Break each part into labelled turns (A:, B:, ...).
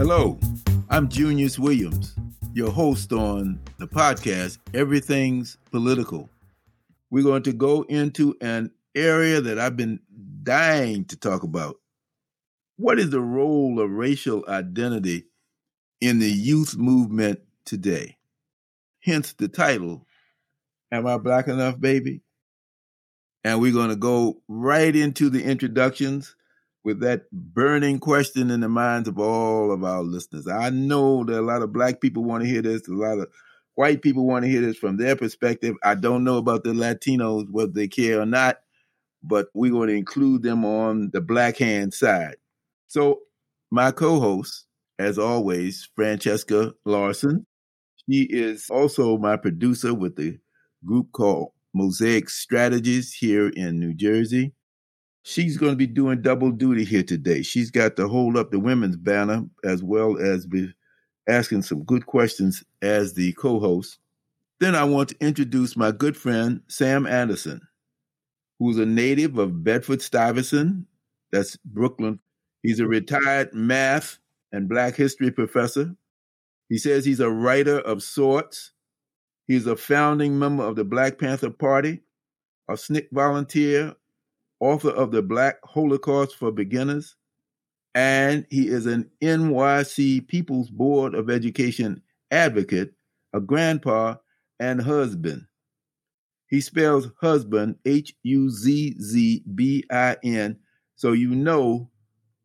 A: Hello, I'm Junius Williams, your host on the podcast Everything's Political. We're going to go into an area that I've been dying to talk about. What is the role of racial identity in the youth movement today? Hence the title, Am I Black Enough, Baby? And we're going to go right into the introductions with that burning question in the minds of all of our listeners. I know that a lot of black people want to hear this, a lot of white people want to hear this from their perspective. I don't know about the Latinos, whether they care or not, but we're going to include them on the black hand side. So, my co host, as always, Francesca Larson. She is also my producer with the group called Mosaic Strategies here in New Jersey. She's going to be doing double duty here today. She's got to hold up the women's banner as well as be asking some good questions as the co host. Then I want to introduce my good friend, Sam Anderson, who's a native of Bedford Stuyvesant, that's Brooklyn. He's a retired math and Black history professor. He says he's a writer of sorts. He's a founding member of the Black Panther Party, a SNCC volunteer, author of the Black Holocaust for Beginners, and he is an NYC People's Board of Education advocate, a grandpa, and husband. He spells husband H U Z Z B I N, so you know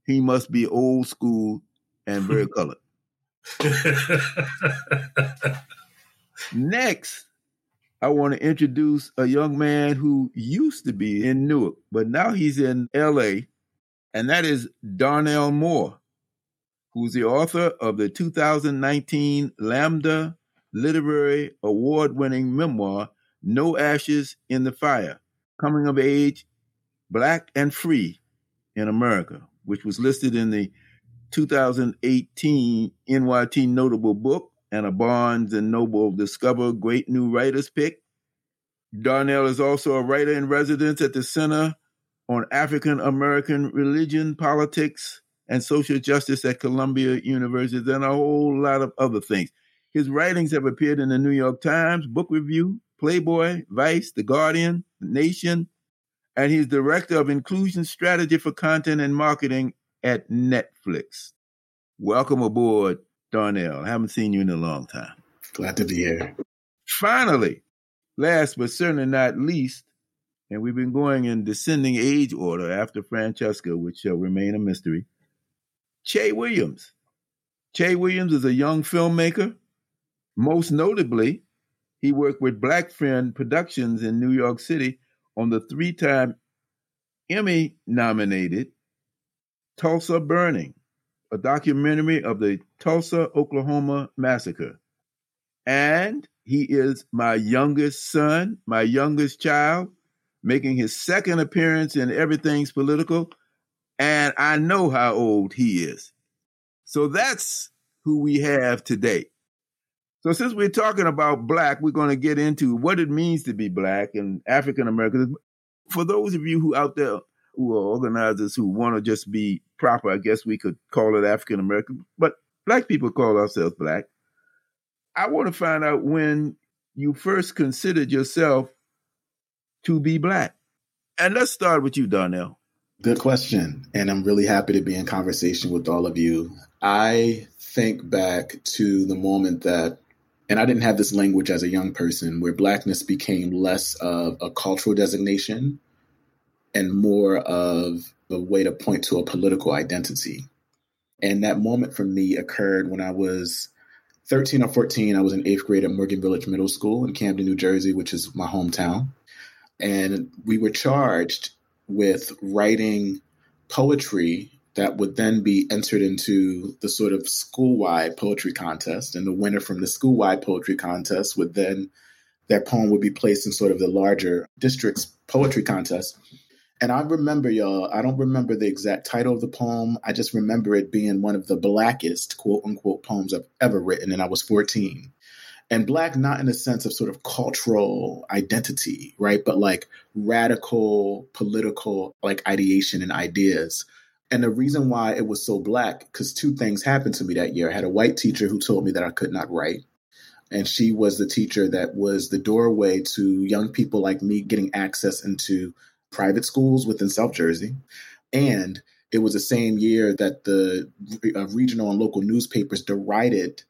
A: he must be old school and very colored. Next, I want to introduce a young man who used to be in Newark, but now he's in LA, and that is Darnell Moore, who's the author of the 2019 Lambda Literary Award winning memoir, No Ashes in the Fire Coming of Age, Black and Free in America, which was listed in the 2018 NYT Notable Book and a Barnes and Noble Discover Great New Writers pick. Darnell is also a writer in residence at the Center on African American Religion, Politics, and Social Justice at Columbia University, and a whole lot of other things. His writings have appeared in the New York Times, Book Review, Playboy, Vice, The Guardian, The Nation, and he's director of inclusion strategy for content and marketing at Netflix. Welcome aboard, Darnell. Haven't seen you in a long time.
B: Glad to be here.
A: Finally, last but certainly not least, and we've been going in descending age order after Francesca, which shall remain a mystery. Che Williams. Che Williams is a young filmmaker. Most notably, he worked with Blackfin Productions in New York City on the three time Emmy nominated Tulsa Burning, a documentary of the Tulsa, Oklahoma massacre. And he is my youngest son, my youngest child, making his second appearance in Everything's Political. And I know how old he is. So that's who we have today. So since we're talking about black, we're going to get into what it means to be black and African Americans. For those of you who out there who are organizers who want to just be proper, I guess we could call it African American, but black people call ourselves black. I want to find out when you first considered yourself to be black. And let's start with you, Darnell.
B: Good question. And I'm really happy to be in conversation with all of you. I think back to the moment that, and I didn't have this language as a young person, where blackness became less of a cultural designation and more of a way to point to a political identity. And that moment for me occurred when I was 13 or 14. I was in eighth grade at Morgan Village Middle School in Camden, New Jersey, which is my hometown. And we were charged with writing poetry that would then be entered into the sort of school wide poetry contest. And the winner from the school wide poetry contest would then, their poem would be placed in sort of the larger district's poetry contest. And I remember, y'all, I don't remember the exact title of the poem. I just remember it being one of the blackest, quote unquote, poems I've ever written. And I was 14. And black, not in the sense of sort of cultural identity, right? But like radical political, like ideation and ideas And the reason why it was so black, because two things happened to me that year. I had a white teacher who told me that I could not write. And she was the teacher that was the doorway to young people like me getting access into private schools within South Jersey. And it was the same year that the uh, regional and local newspapers derided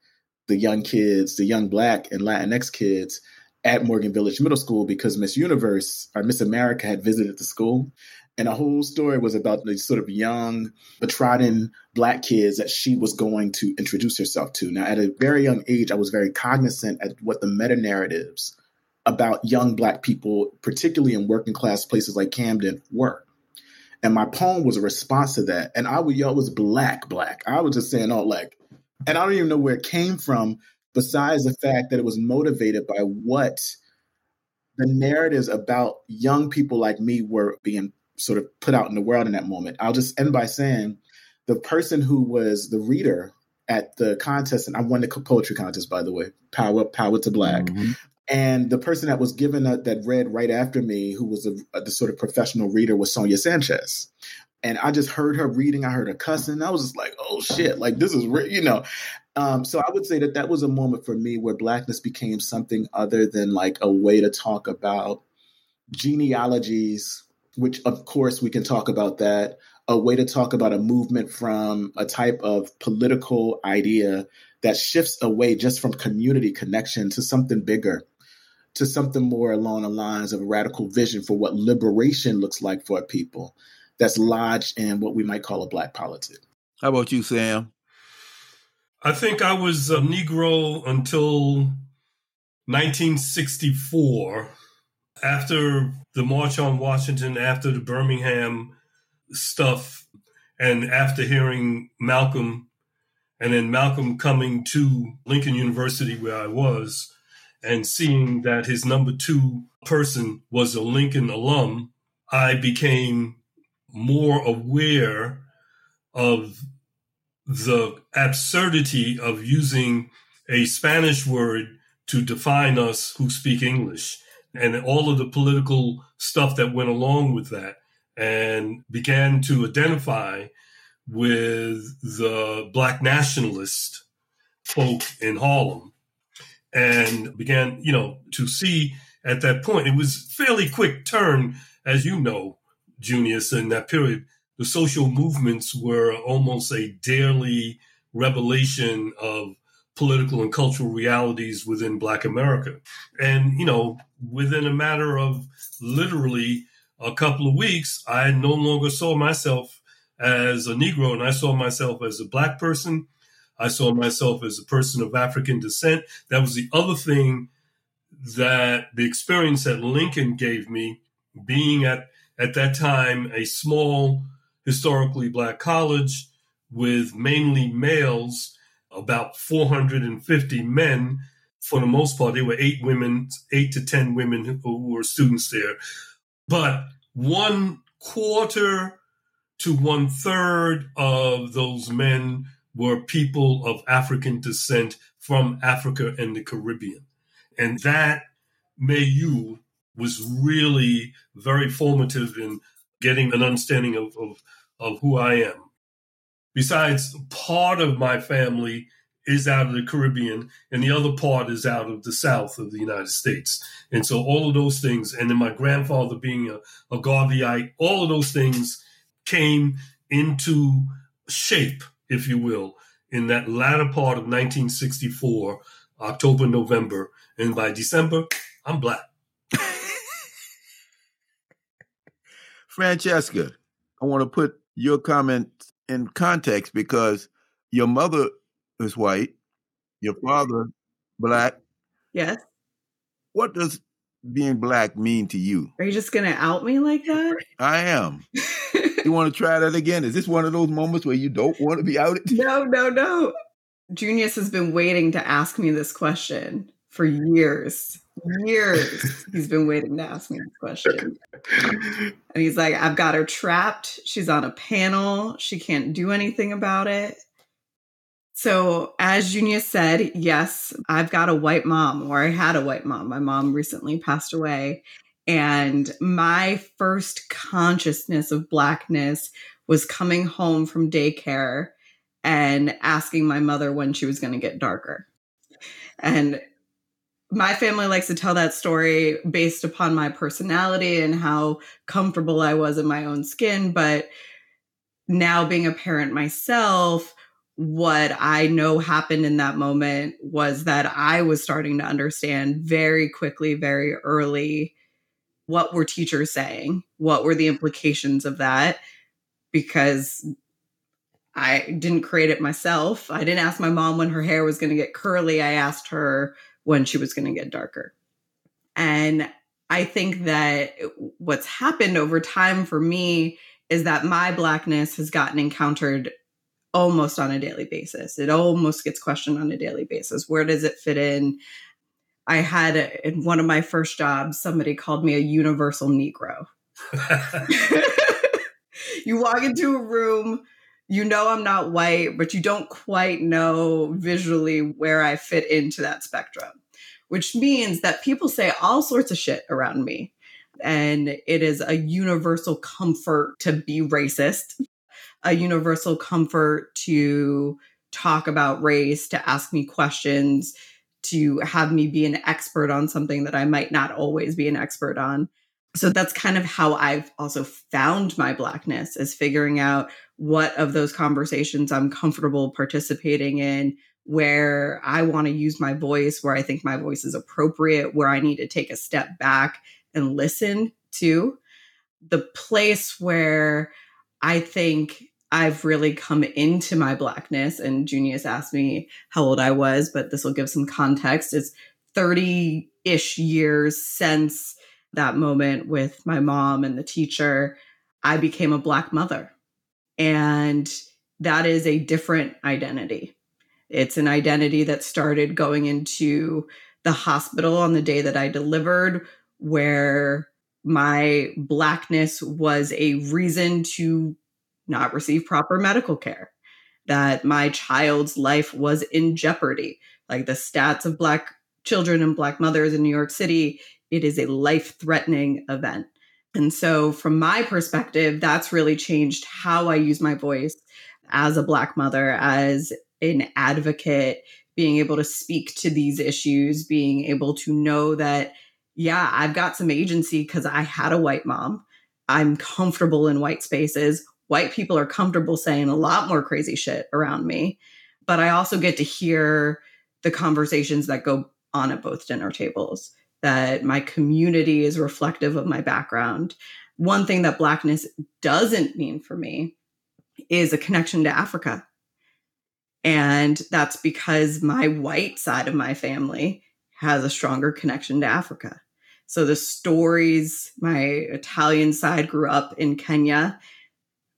B: the young kids, the young black and Latinx kids at Morgan Village Middle School because Miss Universe or Miss America had visited the school. And the whole story was about the sort of young, betrodden black kids that she was going to introduce herself to. Now, at a very young age, I was very cognizant at what the meta narratives about young black people, particularly in working class places like Camden, were. And my poem was a response to that. And I would, y'all was black, black. I was just saying, oh, like, and I don't even know where it came from, besides the fact that it was motivated by what the narratives about young people like me were being sort of put out in the world in that moment. I'll just end by saying the person who was the reader at the contest, and I won the poetry contest, by the way, Power, Power to Black. Mm-hmm. And the person that was given that, that read right after me, who was a, a, the sort of professional reader, was Sonia Sanchez. And I just heard her reading. I heard her cussing. I was just like, "Oh shit! Like this is, re-, you know." Um, so I would say that that was a moment for me where blackness became something other than like a way to talk about genealogies, which of course we can talk about that. A way to talk about a movement from a type of political idea that shifts away just from community connection to something bigger to something more along the lines of a radical vision for what liberation looks like for a people that's lodged in what we might call a black politic.
A: How about you, Sam?
C: I think I was a Negro until 1964. After the March on Washington, after the Birmingham stuff, and after hearing Malcolm, and then Malcolm coming to Lincoln University where I was, and seeing that his number two person was a Lincoln alum, I became more aware of the absurdity of using a Spanish word to define us who speak English and all of the political stuff that went along with that and began to identify with the black nationalist folk in Harlem and began, you know, to see at that point, it was fairly quick turn, as you know, Junius, in that period. The social movements were almost a daily revelation of political and cultural realities within Black America. And, you know, within a matter of literally a couple of weeks, I no longer saw myself as a Negro and I saw myself as a Black person I saw myself as a person of African descent. That was the other thing that the experience that Lincoln gave me, being at, at that time a small, historically black college with mainly males, about 450 men. For the most part, there were eight women, eight to 10 women who were students there. But one quarter to one third of those men were people of African descent from Africa and the Caribbean. And that Mayu was really very formative in getting an understanding of, of, of who I am. Besides, part of my family is out of the Caribbean and the other part is out of the South of the United States. And so all of those things, and then my grandfather being a, a Garveyite, all of those things came into shape if you will, in that latter part of 1964, October, November. And by December, I'm black.
A: Francesca, I want to put your comment in context because your mother is white, your father black.
D: Yes.
A: What does being black mean to you?
D: Are you just going to out me like that?
A: I am. you want to try that again? Is this one of those moments where you don't want to be outed?
D: No, no, no. Junius has been waiting to ask me this question for years. Years he's been waiting to ask me this question. And he's like, I've got her trapped. She's on a panel. She can't do anything about it. So, as Junius said, yes, I've got a white mom, or I had a white mom. My mom recently passed away. And my first consciousness of Blackness was coming home from daycare and asking my mother when she was going to get darker. And my family likes to tell that story based upon my personality and how comfortable I was in my own skin. But now, being a parent myself, what I know happened in that moment was that I was starting to understand very quickly, very early, what were teachers saying? What were the implications of that? Because I didn't create it myself. I didn't ask my mom when her hair was going to get curly. I asked her when she was going to get darker. And I think that what's happened over time for me is that my blackness has gotten encountered almost on a daily basis. It almost gets questioned on a daily basis. Where does it fit in? I had in one of my first jobs, somebody called me a universal Negro. you walk into a room, you know I'm not white, but you don't quite know visually where I fit into that spectrum, which means that people say all sorts of shit around me. And it is a universal comfort to be racist, a universal comfort to talk about race, to ask me questions, to have me be an expert on something that I might not always be an expert on. So that's kind of how I've also found my blackness is figuring out what of those conversations I'm comfortable participating in, where I want to use my voice, where I think my voice is appropriate, where I need to take a step back and listen to. The place where I think I've really come into my blackness, and Junius asked me how old I was, but this will give some context. It's 30 ish years since that moment with my mom and the teacher. I became a black mother. And that is a different identity. It's an identity that started going into the hospital on the day that I delivered, where my blackness was a reason to not receive proper medical care, that my child's life was in jeopardy. Like the stats of Black children and Black mothers in New York City, it is a life threatening event. And so, from my perspective, that's really changed how I use my voice as a Black mother, as an advocate, being able to speak to these issues, being able to know that, yeah, I've got some agency because I had a white mom. I'm comfortable in white spaces white people are comfortable saying a lot more crazy shit around me. But I also get to hear the conversations that go on at both dinner tables, that my community is reflective of my background. One thing that Blackness doesn't mean for me is a connection to Africa. And that's because my white side of my family has a stronger connection to Africa. So the stories, my Italian side grew up in Kenya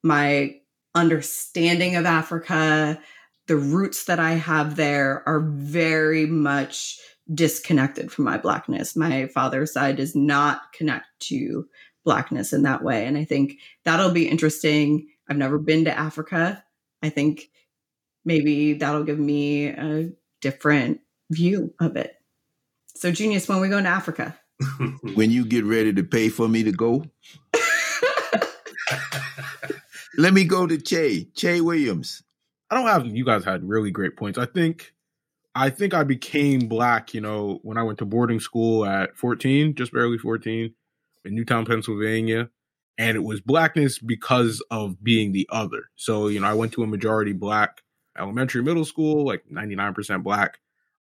D: my understanding of Africa, the roots that I have there are very much disconnected from my blackness. My father's side does not connect to blackness in that way. And I think that'll be interesting. I've never been to Africa. I think maybe that'll give me a different view of it. So, Junius, when we go to Africa?
A: when you get ready to pay for me to go? Let me go to Che, Che Williams.
E: I don't have you guys had really great points. I think I think I became black, you know, when I went to boarding school at 14, just barely 14, in Newtown, Pennsylvania. And it was blackness because of being the other. So, you know, I went to a majority black elementary, middle school, like 99% black.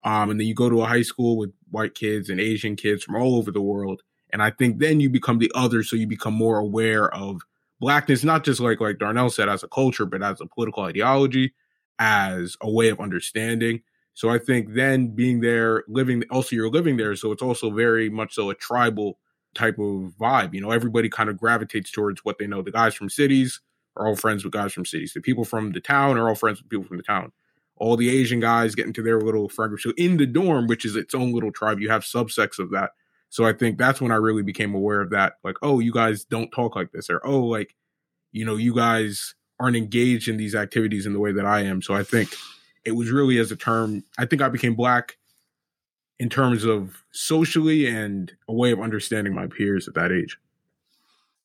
E: Um, and then you go to a high school with white kids and Asian kids from all over the world. And I think then you become the other, so you become more aware of blackness, not just like like Darnell said, as a culture, but as a political ideology, as a way of understanding. So I think then being there, living also you're living there, so it's also very much so a tribal type of vibe. You know, everybody kind of gravitates towards what they know. The guys from cities are all friends with guys from cities. The people from the town are all friends with people from the town. All the Asian guys get into their little friend group. So in the dorm, which is its own little tribe, you have subsects of that so I think that's when I really became aware of that. Like, oh, you guys don't talk like this, or oh, like, you know, you guys aren't engaged in these activities in the way that I am. So I think it was really as a term. I think I became black in terms of socially and a way of understanding my peers at that age.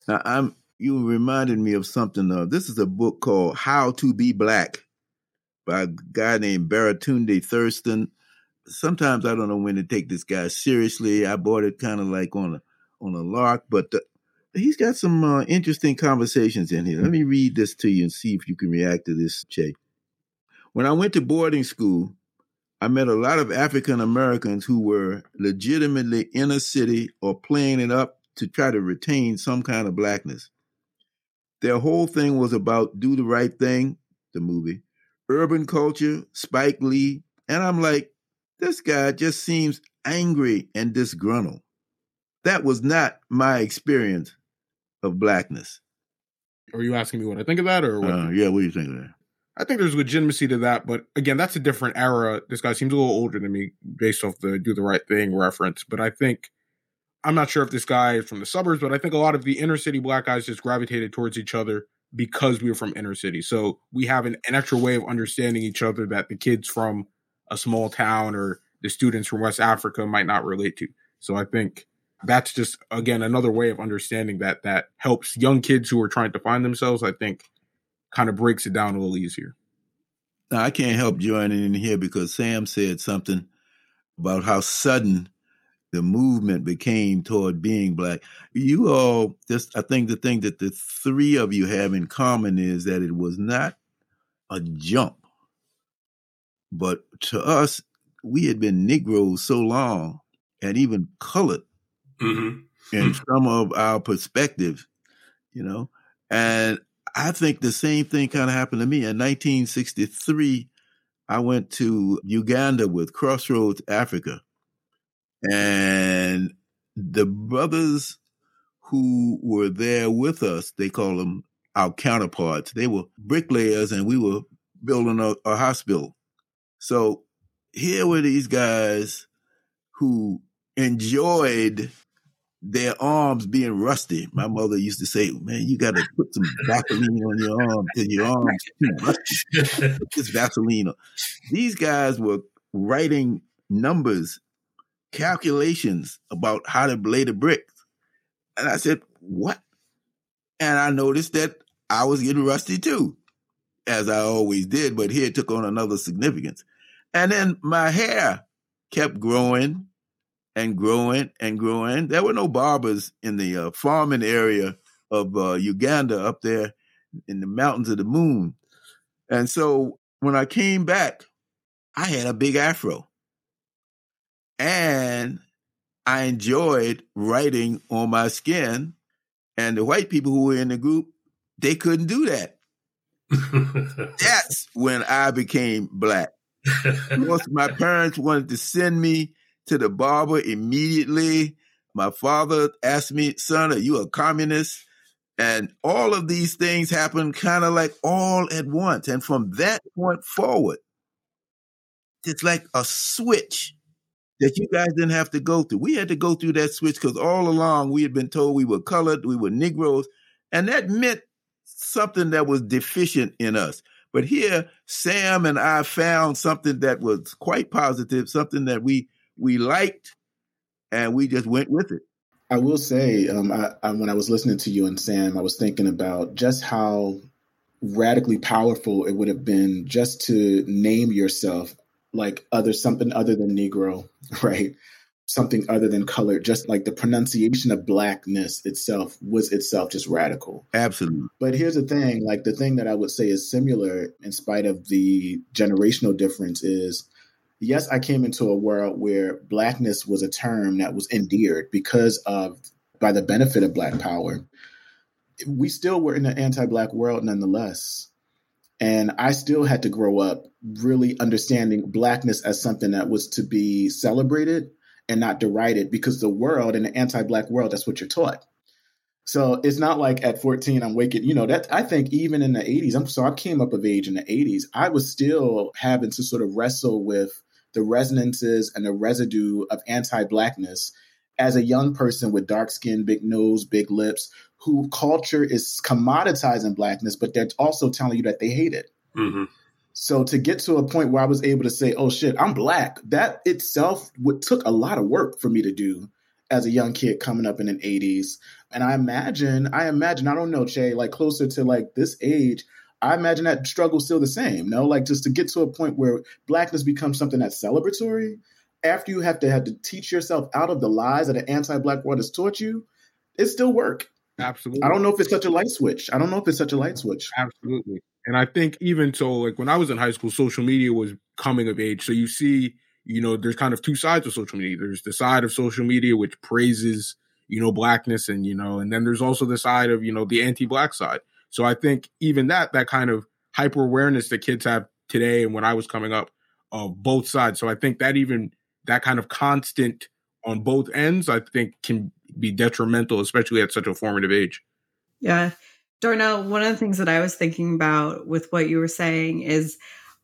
A: Now, I'm you reminded me of something. Uh, this is a book called How to Be Black by a guy named Baratunde Thurston. Sometimes I don't know when to take this guy seriously. I bought it kind of like on a on a lark, but uh, he's got some uh, interesting conversations in here. Let me read this to you and see if you can react to this, Che. When I went to boarding school, I met a lot of African Americans who were legitimately inner city or playing it up to try to retain some kind of blackness. Their whole thing was about Do the Right Thing, the movie, urban culture, Spike Lee. And I'm like, this guy just seems angry and disgruntled. That was not my experience of blackness.
E: Are you asking me what I think of that, or what?
A: Uh, yeah, what do you think of that?
E: I think there's legitimacy to that, but again, that's a different era. This guy seems a little older than me based off the "Do the Right Thing" reference, but I think I'm not sure if this guy is from the suburbs, but I think a lot of the inner city black guys just gravitated towards each other because we were from inner city. So we have an, an extra way of understanding each other that the kids from a small town or the students from West Africa might not relate to. So I think that's just again another way of understanding that that helps young kids who are trying to find themselves. I think kind of breaks it down a little easier.
A: Now I can't help joining in here because Sam said something about how sudden the movement became toward being black. You all just I think the thing that the three of you have in common is that it was not a jump. But to us, we had been Negroes so long and even colored
C: Mm-hmm.
A: in some of our perspectives, you know. And I think the same thing kind of happened to me. In 1963, I went to Uganda with Crossroads Africa. And the brothers who were there with us, they call them our counterparts. They were bricklayers and we were building a, a hospital. So here were these guys who enjoyed their arms being rusty. My mother used to say, "Man, you got to put some Vaseline on your arm because your arms too rusty. Put Vaseline." on." These guys were writing numbers, calculations about how to lay the bricks, and I said, "What?" And I noticed that I was getting rusty too, as I always did, but here it took on another significance. And then my hair kept growing and growing and growing. There were no barbers in the uh, farming area of uh, Uganda up there in the mountains of the moon. And so when I came back, I had a big afro. And I enjoyed writing on my skin. And the white people who were in the group, they couldn't do that. That's when I became black. Once my parents wanted to send me to the barber immediately. My father asked me, son, are you a communist? And all of these things happened kind of like all at once. And from that point forward, it's like a switch that you guys didn't have to go through. We had to go through that switch because all along we had been told we were colored, we were Negroes, and that meant something that was deficient in us. But here, Sam and I found something that was quite positive, something that we we liked, and we just went with it.
B: I will say, um, I, I, when I was listening to you and Sam, I was thinking about just how radically powerful it would have been just to name yourself like other something other than Negro, right? Something other than color. Just like the pronunciation of blackness itself was itself just radical.
A: Absolutely.
B: But here's the thing: like the thing that I would say is similar, in spite of the generational difference, is yes, I came into a world where blackness was a term that was endeared because of by the benefit of black power. We still were in an anti-black world nonetheless. And I still had to grow up really understanding blackness as something that was to be celebrated and not derided because the world and the anti-black world, that's what you're taught. So it's not like at 14 I'm waking, you know, that I think even in the 80s, I'm so I came up of age in the 80s, I was still having to sort of wrestle with the resonances and the residue of anti-blackness as a young person with dark skin, big nose, big lips, who culture is commoditizing blackness, but they're also telling you that they hate it.
C: Mm-hmm.
B: So to get to a point where I was able to say, "Oh shit, I'm black," that itself would, took a lot of work for me to do as a young kid coming up in the 80s. And I imagine, I imagine, I don't know, Che, like closer to like this age, I imagine that struggle's still the same. No, like just to get to a point where blackness becomes something that's celebratory after you have to have to teach yourself out of the lies that an anti-black world has taught you, it still work.
E: Absolutely.
B: I don't know if it's such a light switch. I don't know if it's such a light switch.
E: Absolutely. And I think even so, like when I was in high school, social media was coming of age. So you see, you know, there's kind of two sides of social media. There's the side of social media which praises, you know, blackness and, you know, and then there's also the side of, you know, the anti-black side. So I think even that, that kind of hyper awareness that kids have today and when I was coming up of both sides. So I think that even that kind of constant on both ends, I think can be detrimental, especially at such a formative age.
D: Yeah. Darnell, one of the things that I was thinking about with what you were saying is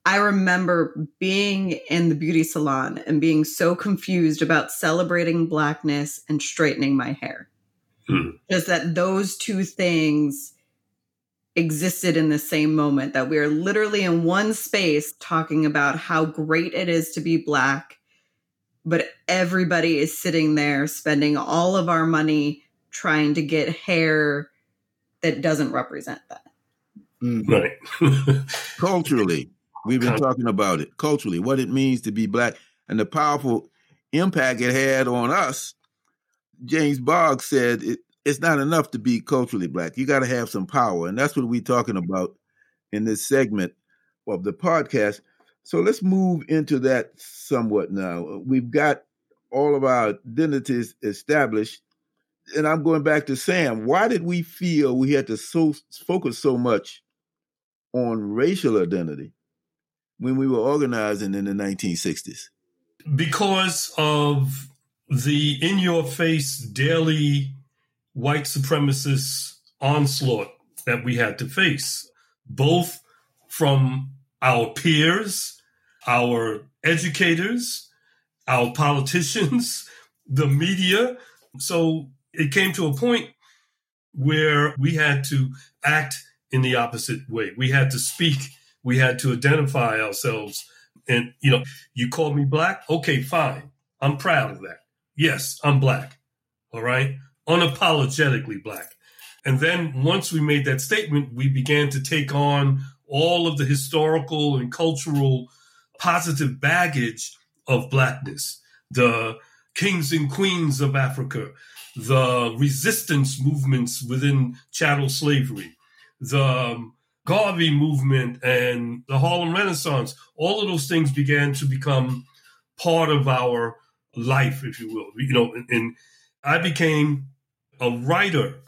D: I remember being in the beauty salon and being so confused about celebrating blackness and straightening my hair. Hmm. Just that those two things existed in the same moment, that we are literally in one space talking about how great it is to be black, but everybody is sitting there spending all of our money trying to get hair that doesn't represent that.
C: Mm-hmm. Right.
A: Culturally, we've been talking about it. Culturally, what it means to be black and the powerful impact it had on us. James Boggs said it, it's not enough to be culturally black. You got to have some power. And that's what we're talking about in this segment of the podcast. So let's move into that somewhat now. We've got all of our identities established. And I'm going back to Sam. Why did we feel we had to so focus so much on racial identity when we were organizing in the 1960s?
C: Because of the in your face daily white supremacist onslaught that we had to face, both from our peers, our educators, our politicians, the media. So it came to a point where we had to act in the opposite way. We had to speak, we had to identify ourselves. And, you know, you call me black? Okay, fine. I'm proud of that. Yes, I'm black. All right unapologetically black. And then once we made that statement, we began to take on all of the historical and cultural positive baggage of blackness, the kings and queens of Africa, the resistance movements within chattel slavery, the um, Garvey movement and the Harlem Renaissance, all of those things began to become part of our life, if you will. You know, and, and I became a writer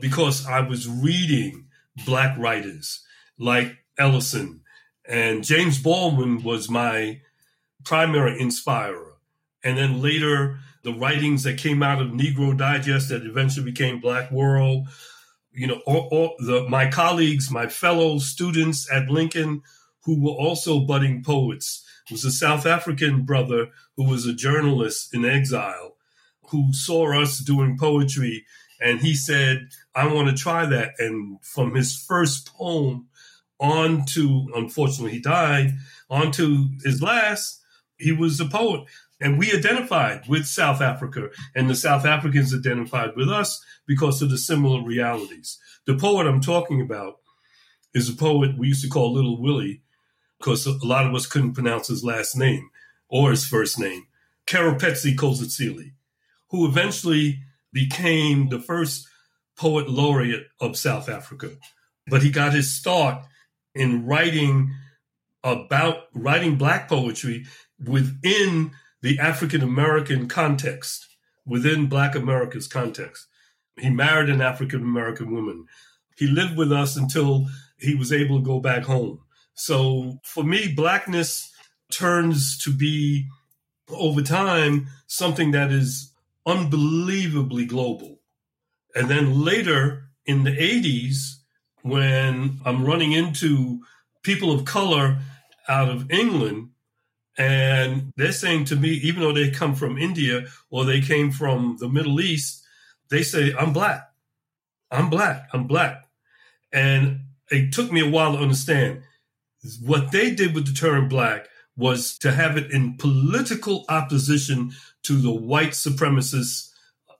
C: because I was reading black writers like Ellison and James Baldwin was my primary inspirer. And then later, the writings that came out of Negro Digest that eventually became Black World. You know, all, all the, my colleagues, my fellow students at Lincoln, who were also budding poets, was a South African brother who was a journalist in exile who saw us doing poetry and he said, I want to try that. And from his first poem on to, unfortunately, he died, on to his last, he was a poet. And we identified with South Africa, and the South Africans identified with us because of the similar realities. The poet I'm talking about is a poet we used to call Little Willie because a lot of us couldn't pronounce his last name or his first name, Keorapetse Kgositsile who eventually became the first poet laureate of South Africa. But he got his start in writing about writing black poetry within the African American context, within Black America's context. He married an African American woman. He lived with us until he was able to go back home. So for me, blackness turns to be over time something that is unbelievably global. And then later in the 80s, when I'm running into people of color out of England, and they're saying to me, even though they come from India or they came from the Middle East, they say, I'm black. I'm black. I'm black. And it took me a while to understand what they did with the term black was to have it in political opposition to the white supremacist,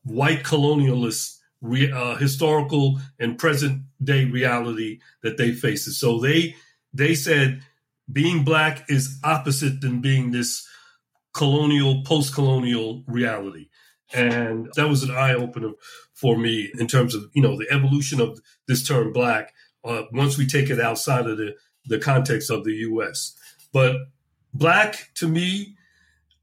C: white colonialist re, uh, historical and present day reality that they face. So they they said being black is opposite than being this colonial, post colonial reality. And that was an eye opener for me in terms of, you know, the evolution of this term black uh, once we take it outside of the, the context of the US. But black to me,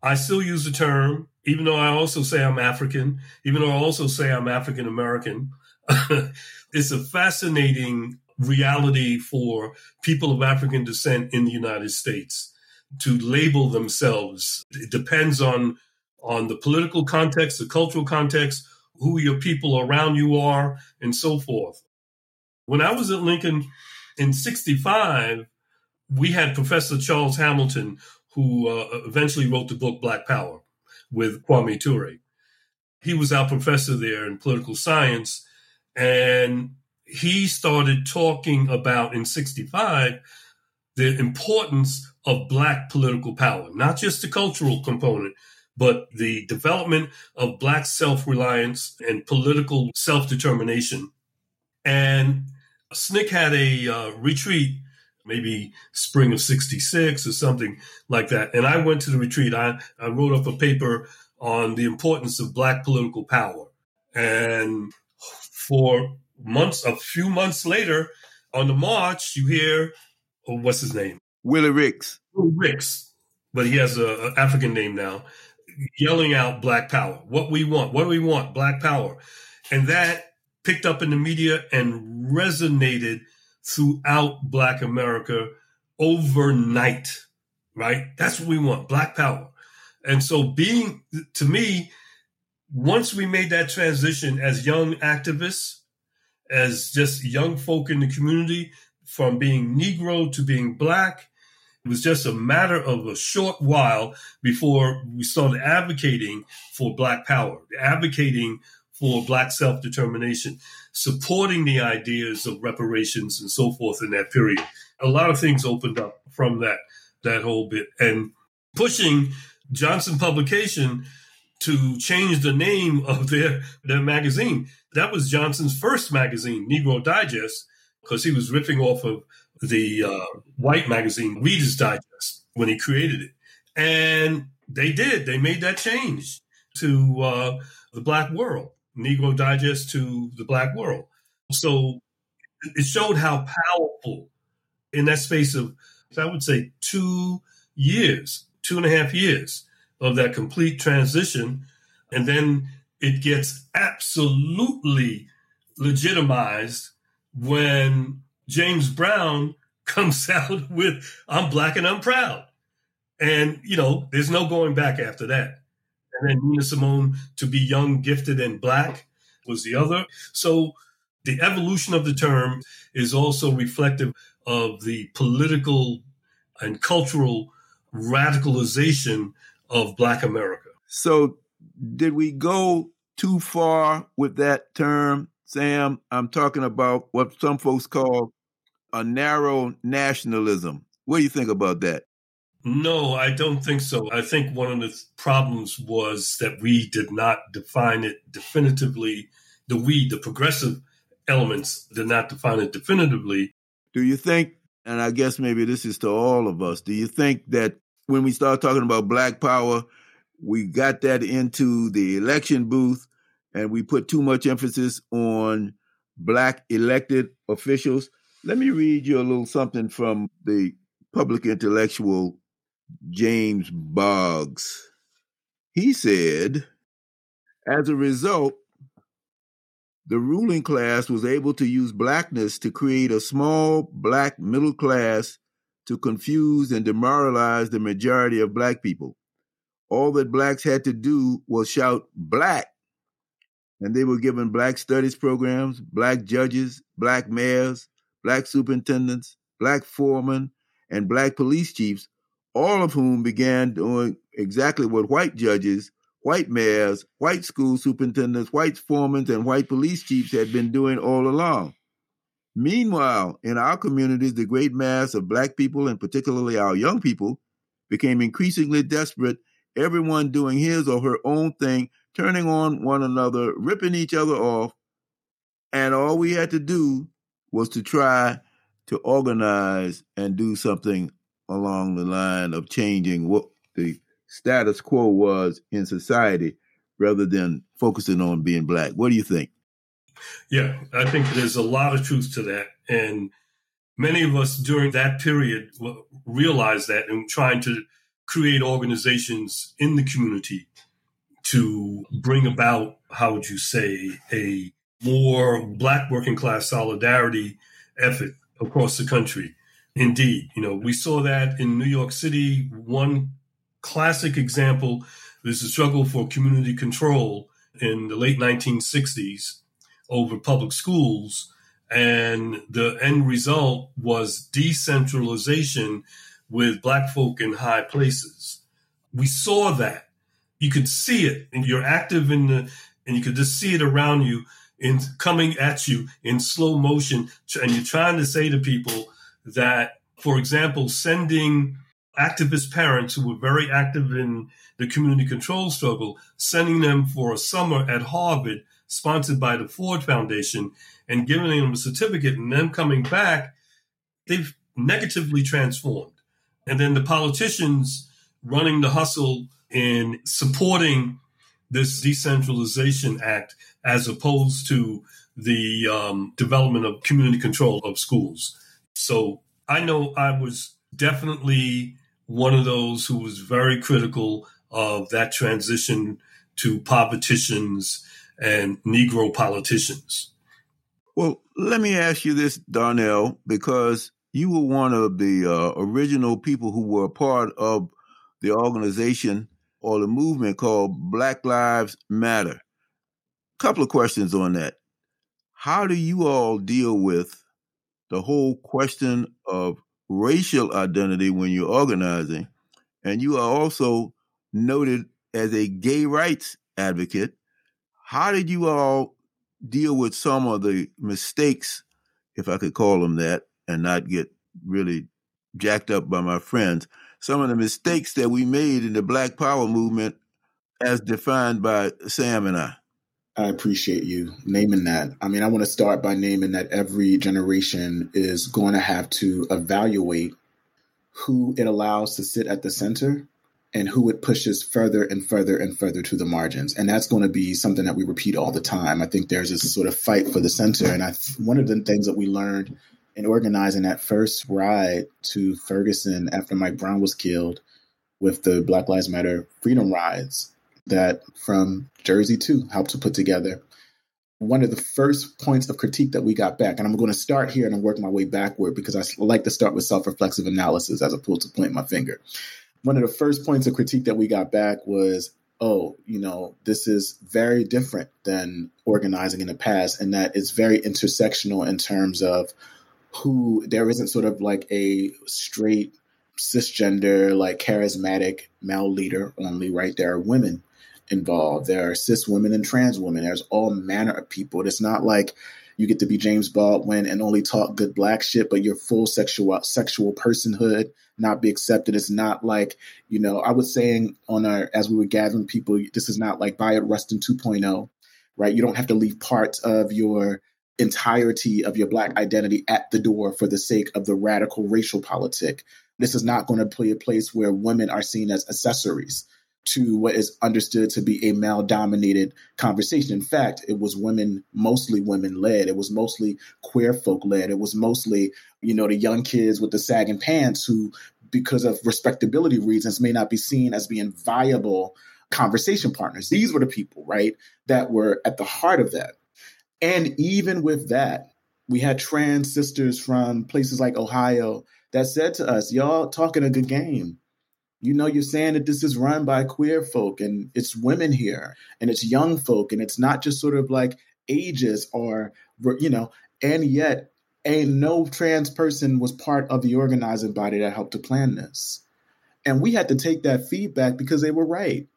C: I still use the term, even though I also say I'm African, even though I also say I'm African American. it's a fascinating reality for people of African descent in the United States to label themselves. It depends on on the political context, the cultural context, who your people around you are, and so forth. When I was at Lincoln in 65, we had Professor Charles Hamilton, who uh, eventually wrote the book Black Power with Kwame Ture. He was our professor there in political science. And he started talking about in 65 the importance of Black political power, not just the cultural component, but the development of Black self reliance and political self determination. And SNCC had a uh, retreat, maybe spring of 66 or something like that. And I went to the retreat. I, I wrote up a paper on the importance of Black political power. And for months, a few months later, on the march, you hear, oh, what's his name?
A: Willie Ricks.
C: Willie Ricks, but he has an African name now, yelling out Black Power. What we want, what do we want? Black Power. And that picked up in the media and resonated throughout Black America overnight, right? That's what we want, Black Power. And so, being to me, once we made that transition as young activists, as just young folk in the community from being Negro to being Black. It was just a matter of a short while before we started advocating for Black power, advocating for Black self determination, supporting the ideas of reparations and so forth in that period. A lot of things opened up from that, that whole bit. And pushing Johnson Publication to change the name of their, their magazine. That was Johnson's first magazine, Negro Digest, because he was ripping off of the uh, white magazine, Reader's Digest, when he created it. And they did. They made that change to uh, the black world, Negro Digest to the black world. So it showed how powerful in that space of, I would say, two years, two and a half years of that complete transition. And then it gets absolutely legitimized when James Brown comes out with, I'm black and I'm proud. And, you know, there's no going back after that. And then Nina Simone, to be young, gifted, and black was the other. So the evolution of the term is also reflective of the political and cultural radicalization of Black America.
A: So, did we go too far with that term, Sam? I'm talking about what some folks call a narrow nationalism. What do you think about that?
C: No, I don't think so. I think one of the problems was that we did not define it definitively. The we, the progressive elements, did not define it definitively.
A: Do you think, and I guess maybe this is to all of us, do you think that when we start talking about black power, we got that into the election booth and we put too much emphasis on black elected officials. Let me read you a little something from the public intellectual James Boggs. He said, as a result, the ruling class was able to use blackness to create a small black middle class to confuse and demoralize the majority of black people. All that blacks had to do was shout black, and they were given black studies programs, black judges, black mayors, black superintendents, black foremen, and black police chiefs, all of whom began doing exactly what white judges, white mayors, white school superintendents, white foremen, and white police chiefs had been doing all along. Meanwhile, in our communities, the great mass of Black people, and particularly our young people, became increasingly desperate, everyone doing his or her own thing, turning on one another, ripping each other off. And all we had to do was to try to organize and do something along the line of changing what the status quo was in society rather than focusing on being black. What do you think?
C: Yeah, I think there's a lot of truth to that. And many of us during that period realized that and trying to create organizations in the community to bring about, how would you say, a more black working class solidarity effort across the country. Indeed, you know, we saw that in New York City. One classic example is the struggle for community control in the late 1960s over public schools. And the end result was decentralization with black folk in high places. We saw that. You could see it and you're active in the, and you could just see it around you in coming at you in slow motion. And you're trying to say to people that, for example, sending activist parents who were very active in the community control struggle, sending them for a summer at Harvard, sponsored by the Ford Foundation, and giving them a certificate and them coming back, they've negatively transformed. And then the politicians running the hustle in supporting this decentralization act as opposed to the um, development of community control of schools. So I know I was definitely one of those who was very critical of that transition to politicians and Negro politicians.
A: Well, let me ask you this, Darnell, because you were one of the uh, original people who were a part of the organization or the movement called Black Lives Matter. Couple of questions on that. How do you all deal with the whole question of racial identity when you're organizing? And you are also noted as a gay rights advocate. How did you all deal with some of the mistakes, if I could call them that, and not get really jacked up by my friends, some of the mistakes that we made in the Black Power movement as defined by Sam and I.
B: I appreciate you naming that. I mean, I want to start by naming that every generation is going to have to evaluate who it allows to sit at the center and who it pushes further and further and further to the margins. And that's going to be something that we repeat all the time. I think there's this sort of fight for the center. And I, one of the things that we learned in organizing that first ride to Ferguson after Mike Brown was killed with the Black Lives Matter Freedom Rides that from Jersey too helped to put together. One of the first points of critique that we got back, and I'm going to start here and I'm working my way backward because I like to start with self reflexive analysis as opposed to point my finger. One of the first points of critique that we got back was, oh, you know, this is very different than organizing in the past, and that it's very intersectional in terms of who there isn't sort of like a straight cisgender like charismatic male leader only right there are women involved there are cis women and trans women there's all manner of people it's not like you get to be James Baldwin and only talk good black shit, but your full sexual sexual personhood not be accepted. It's not like, you know, I was saying on our as we were gathering people, this is not like Bayard Rustin 2.0, right? You don't have to leave parts of your entirety of your black identity at the door for the sake of the radical racial politic. This is not going to be a place where women are seen as accessories to what is understood to be a male dominated conversation. In fact, it was women, mostly women led. It was mostly queer folk led. It was mostly, you know, the young kids with the sagging pants who, because of respectability reasons, may not be seen as being viable conversation partners. These were the people, right, that were at the heart of that. And even with that, we had trans sisters from places like Ohio that said to us, Y'all talking a good game. You know, you're saying that this is run by queer folk and it's women here and it's young folk and it's not just sort of like ages or, you know, and yet ain't no trans person was part of the organizing body that helped to plan this. And we had to take that feedback because they were right.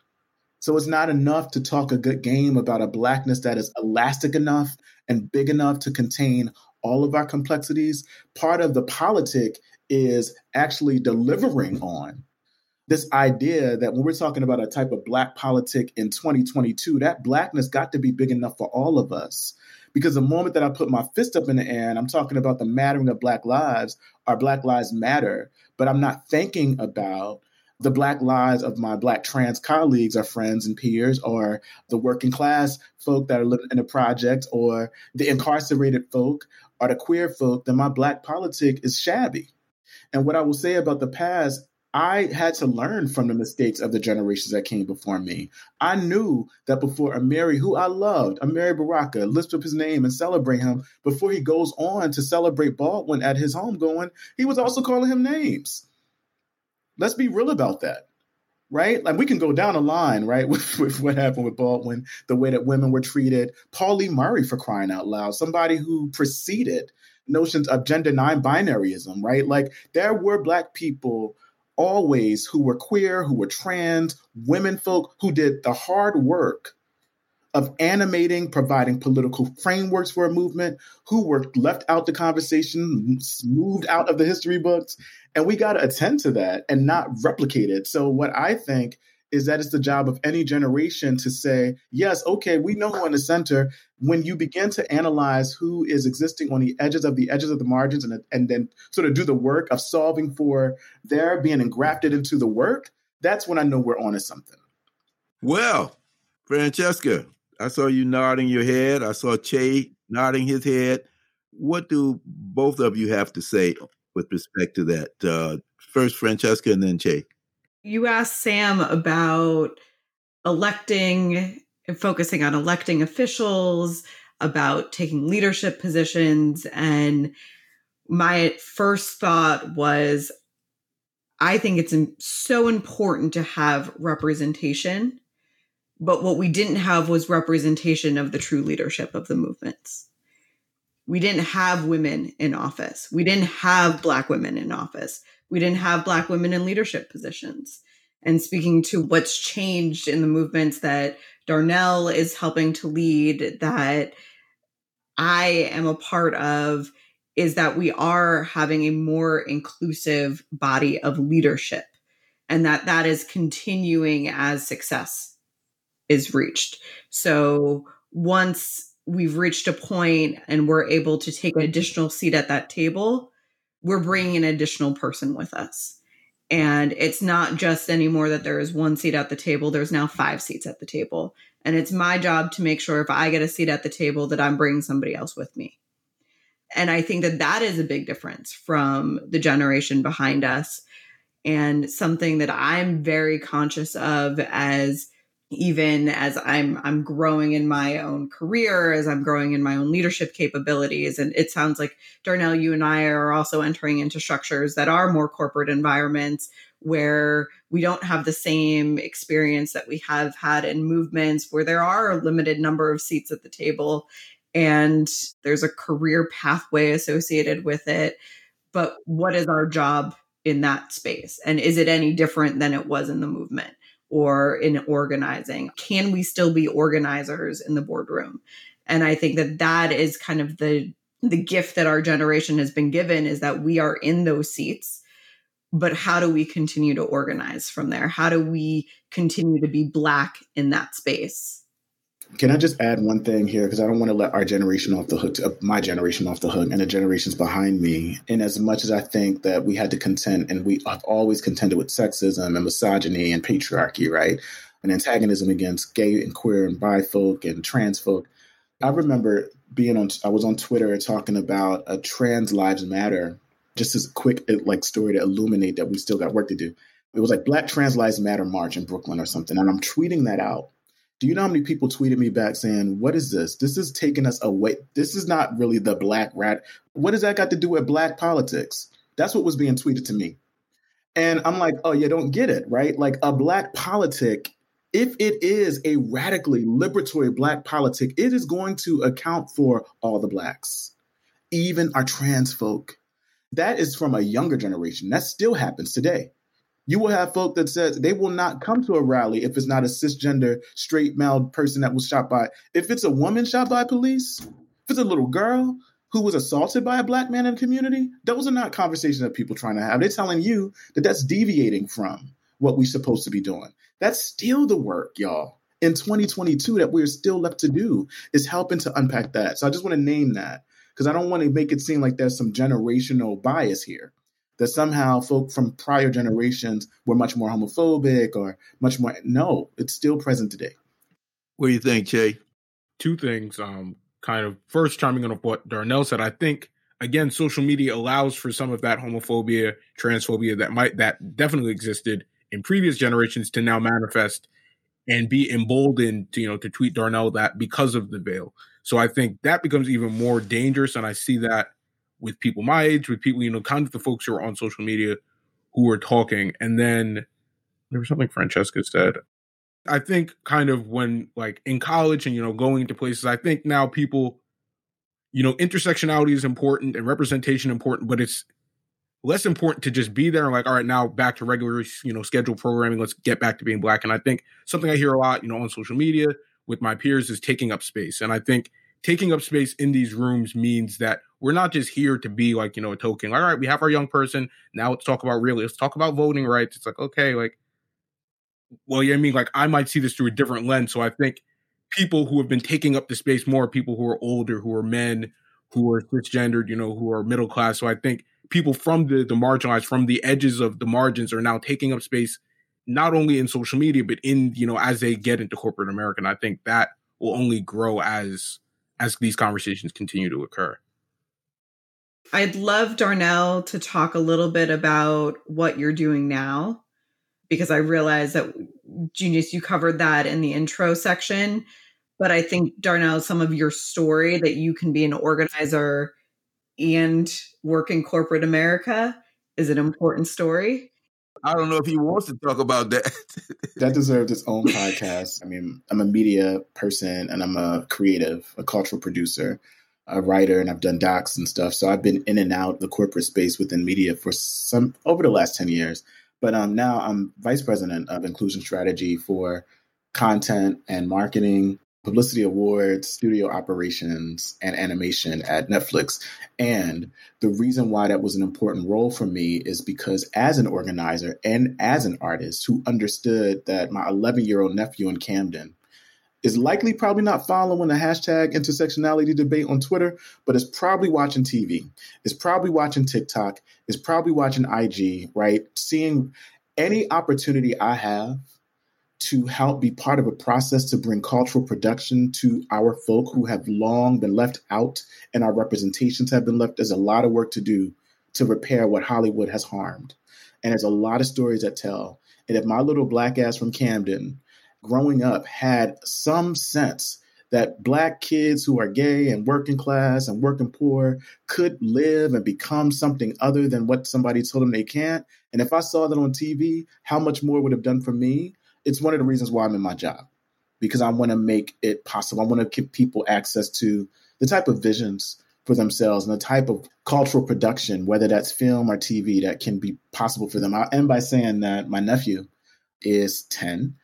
B: So it's not enough to talk a good game about a blackness that is elastic enough and big enough to contain all of our complexities. Part of the politic is actually delivering on this idea that when we're talking about a type of black politic in 2022, that blackness got to be big enough for all of us. Because the moment that I put my fist up in the air and I'm talking about the mattering of black lives, our black lives matter, but I'm not thinking about the black lives of my black trans colleagues or friends and peers or the working class folk that are living in the project or the incarcerated folk or the queer folk, then my black politic is shabby. And what I will say about the past I had to learn from the mistakes of the generations that came before me. I knew that before Amiri, who I loved, Amiri Baraka, lift up his name and celebrate him, before he goes on to celebrate Baldwin at his homegoing, he was also calling him names. Let's be real about that, right? Like we can go down a line, right, with, with what happened with Baldwin, the way that women were treated. Pauli Murray, for crying out loud, somebody who preceded notions of gender non-binaryism, right? Like there were black people always who were queer, who were trans, women folk who did the hard work of animating, providing political frameworks for a movement, who were left out the conversation, moved out of the history books. And we got to attend to that and not replicate it. So, what I think is that it's the job of any generation to say, yes, okay, we know who in the center. When you begin to analyze who is existing on the edges of the edges of the margins and, and then sort of do the work of solving for their being engrafted into the work, that's when I know we're onto something.
A: Well, Francesca, I saw you nodding your head. I saw Che nodding his head. What do both of you have to say with respect to that? Uh, first, Francesca, and then Che
D: you asked Sam about electing and focusing on electing officials, about taking leadership positions. And my first thought was I think it's so important to have representation. But what we didn't have was representation of the true leadership of the movements. We didn't have women in office. We didn't have Black women in office we didn't have black women in leadership positions and speaking to what's changed in the movements that Darnell is helping to lead that I am a part of is that we are having a more inclusive body of leadership and that that is continuing as success is reached. So once we've reached a point and we're able to take an additional seat at that table, we're bringing an additional person with us. And it's not just anymore that there is one seat at the table, there's now five seats at the table. And it's my job to make sure if I get a seat at the table that I'm bringing somebody else with me. And I think that that is a big difference from the generation behind us and something that I'm very conscious of as even as I'm I'm growing in my own career, as I'm growing in my own leadership capabilities. And it sounds like Darnell, you and I are also entering into structures that are more corporate environments where we don't have the same experience that we have had in movements where there are a limited number of seats at the table and there's a career pathway associated with it. But what is our job in that space? And is it any different than it was in the movement? Or in organizing? Can we still be organizers in the boardroom? And I think that that is kind of the the gift that our generation has been given is that we are in those seats but how do we continue to organize from there how do we continue to be black in that space
B: can I just add one thing here? Because I don't want to let our generation off the hook, uh, my generation off the hook, and the generations behind me. In as much as I think that we had to contend, and we have always contended with sexism and misogyny and patriarchy, right? And antagonism against gay and queer and bi folk and trans folk. I remember being on, I was on Twitter talking about a trans lives matter, just as a quick like story to illuminate that we still got work to do. It was like Black Trans Lives Matter March in Brooklyn or something. And I'm tweeting that out do you know how many people tweeted me back saying, What is this? This is taking us away. This is not really the black rat. What does that got to do with black politics? That's what was being tweeted to me. And I'm like, Oh, you don't get it, right? Like a black politic, if it is a radically liberatory black politic, it is going to account for all the blacks, even our trans folk. That is from a younger generation. That still happens today. You will have folk that says they will not come to a rally if it's not a cisgender, straight male person that was shot by. If it's a woman shot by police, if it's a little girl who was assaulted by a black man in the community, those are not conversations that people trying to have. They're telling you that that's deviating from what we're supposed to be doing. That's still the work, y'all, in 2022 that we're still left to do is helping to unpack that. So I just want to name that because I don't want to make it seem like there's some generational bias here. That somehow folk from prior generations were much more homophobic or much more. No, it's still present today.
A: What do you think, Che?
E: Two things. Um, kind of first chiming on what Darnell said. I think again, social media allows for some of that homophobia, transphobia that might that definitely existed in previous generations to now manifest and be emboldened to, you know, to tweet Darnell that because of the veil. So I think that becomes even more dangerous. And I see that with people my age, with people, you know, kind of the folks who are on social media who are talking. And then there was something Francesca said. I think kind of when like in college and, you know, going into places, I think now people, you know, intersectionality is important and representation important, but it's less important to just be there and like, all right, now back to regular, you know, scheduled programming. Let's get back to being black. And I think something I hear a lot, you know, on social media with my peers is taking up space. And I think taking up space in these rooms means that we're not just here to be like, you know, a token. All right, we have our young person. Now let's talk about really, let's talk about voting rights. It's like, okay, like, well, you yeah, I mean, like I might see this through a different lens. So I think people who have been taking up the space more, people who are older, who are men, who are cisgendered, you know, who are middle class. So I think people from the the marginalized, from the edges of the margins, are now taking up space not only in social media but in you know as they get into corporate America. And I think that will only grow as as these conversations continue to occur.
D: I'd love Darnell to talk a little bit about what you're doing now because I realize that Junius, you covered that in the intro section. But I think Darnell, some of your story that you can be an organizer and work in corporate America is an important story.
A: I don't know if he wants to talk about that.
B: that deserves its own podcast. I mean, I'm a media person and I'm a creative, a cultural producer, a writer, and I've done docs and stuff. So I've been in and out the corporate space within media for some over the last 10 years. But um, now I'm vice president of inclusion strategy for content and marketing publicity awards, studio operations, and animation at Netflix. And the reason why that was an important role for me is because as an organizer and as an artist who understood that my 11 year old nephew in Camden is likely probably not following the hashtag intersectionality debate on Twitter, but is probably watching TV, is probably watching TikTok, is probably watching IG, right? Seeing any opportunity I have to help be part of a process to bring cultural production to our folk who have long been left out and our representations have been left. There's a lot of work to do to repair what Hollywood has harmed. And there's a lot of stories that tell. And if my little black ass from Camden growing up had some sense that black kids who are gay and working class and working poor could live and become something other than what somebody told them they can't. And if I saw that on TV, how much more would have done for me it's one of the reasons why I'm in my job because I want to make it possible. I want to give people access to the type of visions for themselves and the type of cultural production, whether that's film or TV, that can be possible for them. I'll end by saying that my nephew is 10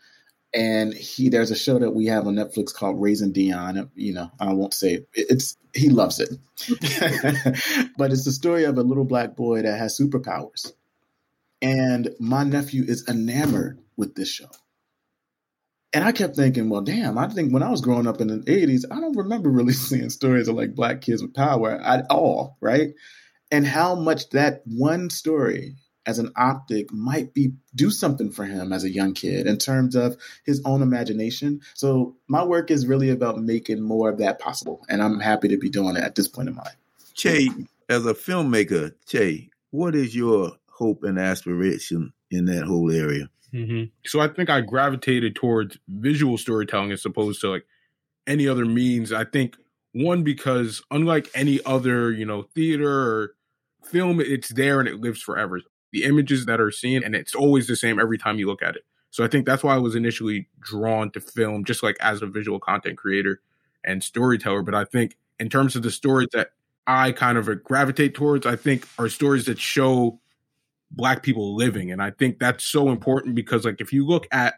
B: and he there's a show that we have on Netflix called Raising Dion. You know, I won't say it. it's he loves it, but it's the story of a little black boy that has superpowers, and my nephew is enamored with this show. And I kept thinking, well, damn, I think when I was growing up in the 80s, I don't remember really seeing stories of like black kids with power at all, right? And how much that one story as an optic might be do something for him as a young kid in terms of his own imagination. So my work is really about making more of that possible. And I'm happy to be doing it at this point in my life.
A: Che, as a filmmaker, Che, what is your hope and aspiration in that whole area?
E: Mm-hmm. So I think I gravitated towards visual storytelling as opposed to like any other means. I think one because unlike any other, you know, theater or film, it's there and it lives forever. The images that are seen and it's always the same every time you look at it. So I think that's why I was initially drawn to film, just like as a visual content creator and storyteller. But I think in terms of the stories that I kind of gravitate towards, I think are stories that show black people living and i think that's so important because like if you look at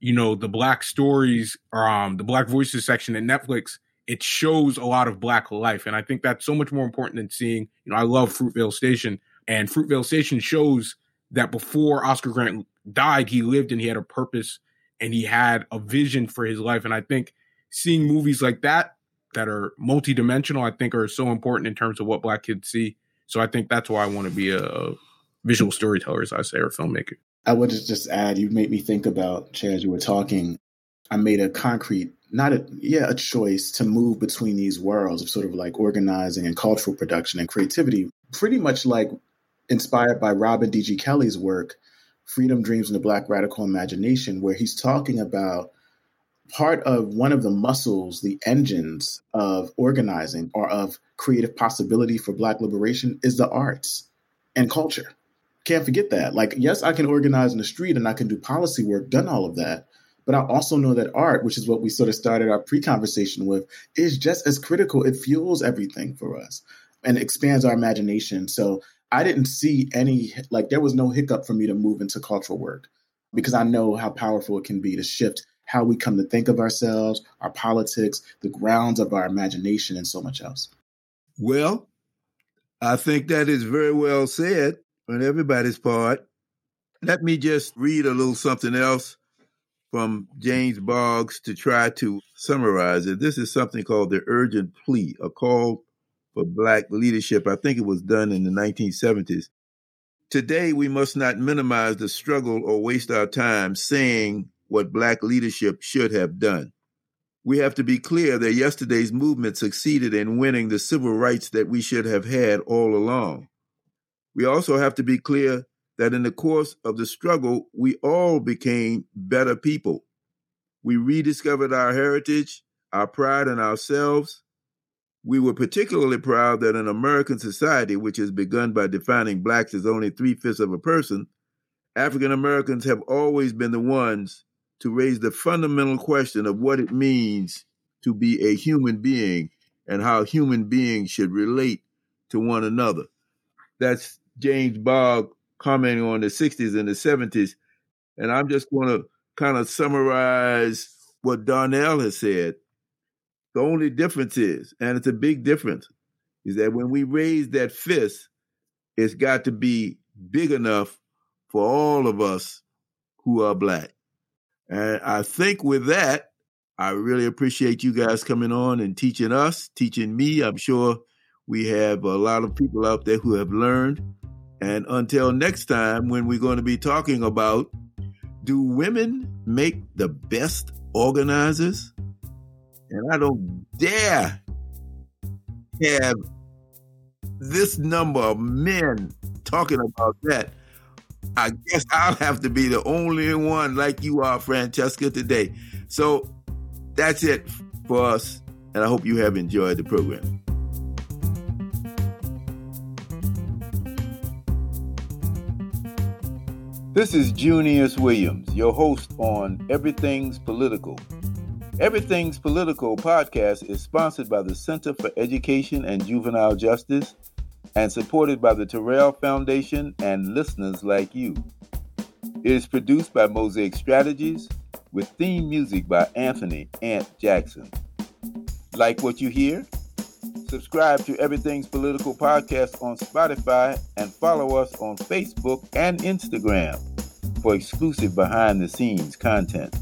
E: you know the black stories or um the black voices section in netflix it shows a lot of black life. And I think that's so much more important than seeing, you know, I love Fruitvale Station and Fruitvale Station shows that before Oscar Grant died, he lived and he had a purpose and he had a vision for his life. And I think seeing movies like that that are multidimensional, I think are so important in terms of what black kids see. So I think that's why I want to be a visual storyteller, as I say, or filmmaker.
B: I would just add, you made me think about, Chad, you were talking. I made a concrete, not a, yeah, a choice to move between these worlds of sort of like organizing and cultural production and creativity, pretty much like inspired by Robin D.G. Kelley's work, Freedom Dreams and the Black Radical Imagination, where he's talking about part of one of the muscles, the engines of organizing or of creative possibility for Black liberation is the arts and culture. Can't forget that. Like, yes, I can organize in the street and I can do policy work, done all of that. But I also know that art, which is what we sort of started our pre conversation with, is just as critical. It fuels everything for us and expands our imagination. So I didn't see any, like, there was no hiccup for me to move into cultural work because I know how powerful it can be to shift how we come to think of ourselves, our politics, the grounds of our imagination, and so much else.
A: Well, I think that is very well said on everybody's part. Let me just read a little something else from James Boggs to try to summarize it. This is something called the urgent plea, a call for Black leadership. I think it was done in the 1970s. Today, we must not minimize the struggle or waste our time saying what Black leadership should have done. We have to be clear that yesterday's movement succeeded in winning the civil rights that we should have had all along. We also have to be clear that in the course of the struggle, we all became better people. We rediscovered our heritage, our pride in ourselves, we were particularly proud that in American society, which has begun by defining blacks as only three fifths of a person, African Americans have always been the ones to raise the fundamental question of what it means to be a human being and how human beings should relate to one another. That's James Bogg commenting on the 60s and the 70s. And I'm just going to kind of summarize what Darnell has said the only difference is, and it's a big difference, is that when we raise that fist, it's got to be big enough for all of us who are black. And I think with that, I really appreciate you guys coming on and teaching us, teaching me. I'm sure we have a lot of people out there who have learned. And until next time, when we're going to be talking about do women make the best organizers? And I don't dare have this number of men talking about that. I guess I'll have to be the only one like you are, Francesca, today. So that's it for us. And I hope you have enjoyed the program. This is Junius Williams, your host on Everything's Political. Everything's Political podcast is sponsored by the Center for Education and Juvenile Justice and supported by the Terrell Foundation and listeners like you. It is produced by Mosaic Strategies with theme music by Anthony Ant Jackson. Like what you hear? Subscribe to Everything's Political podcast on Spotify and follow us on Facebook and Instagram for exclusive behind the scenes content.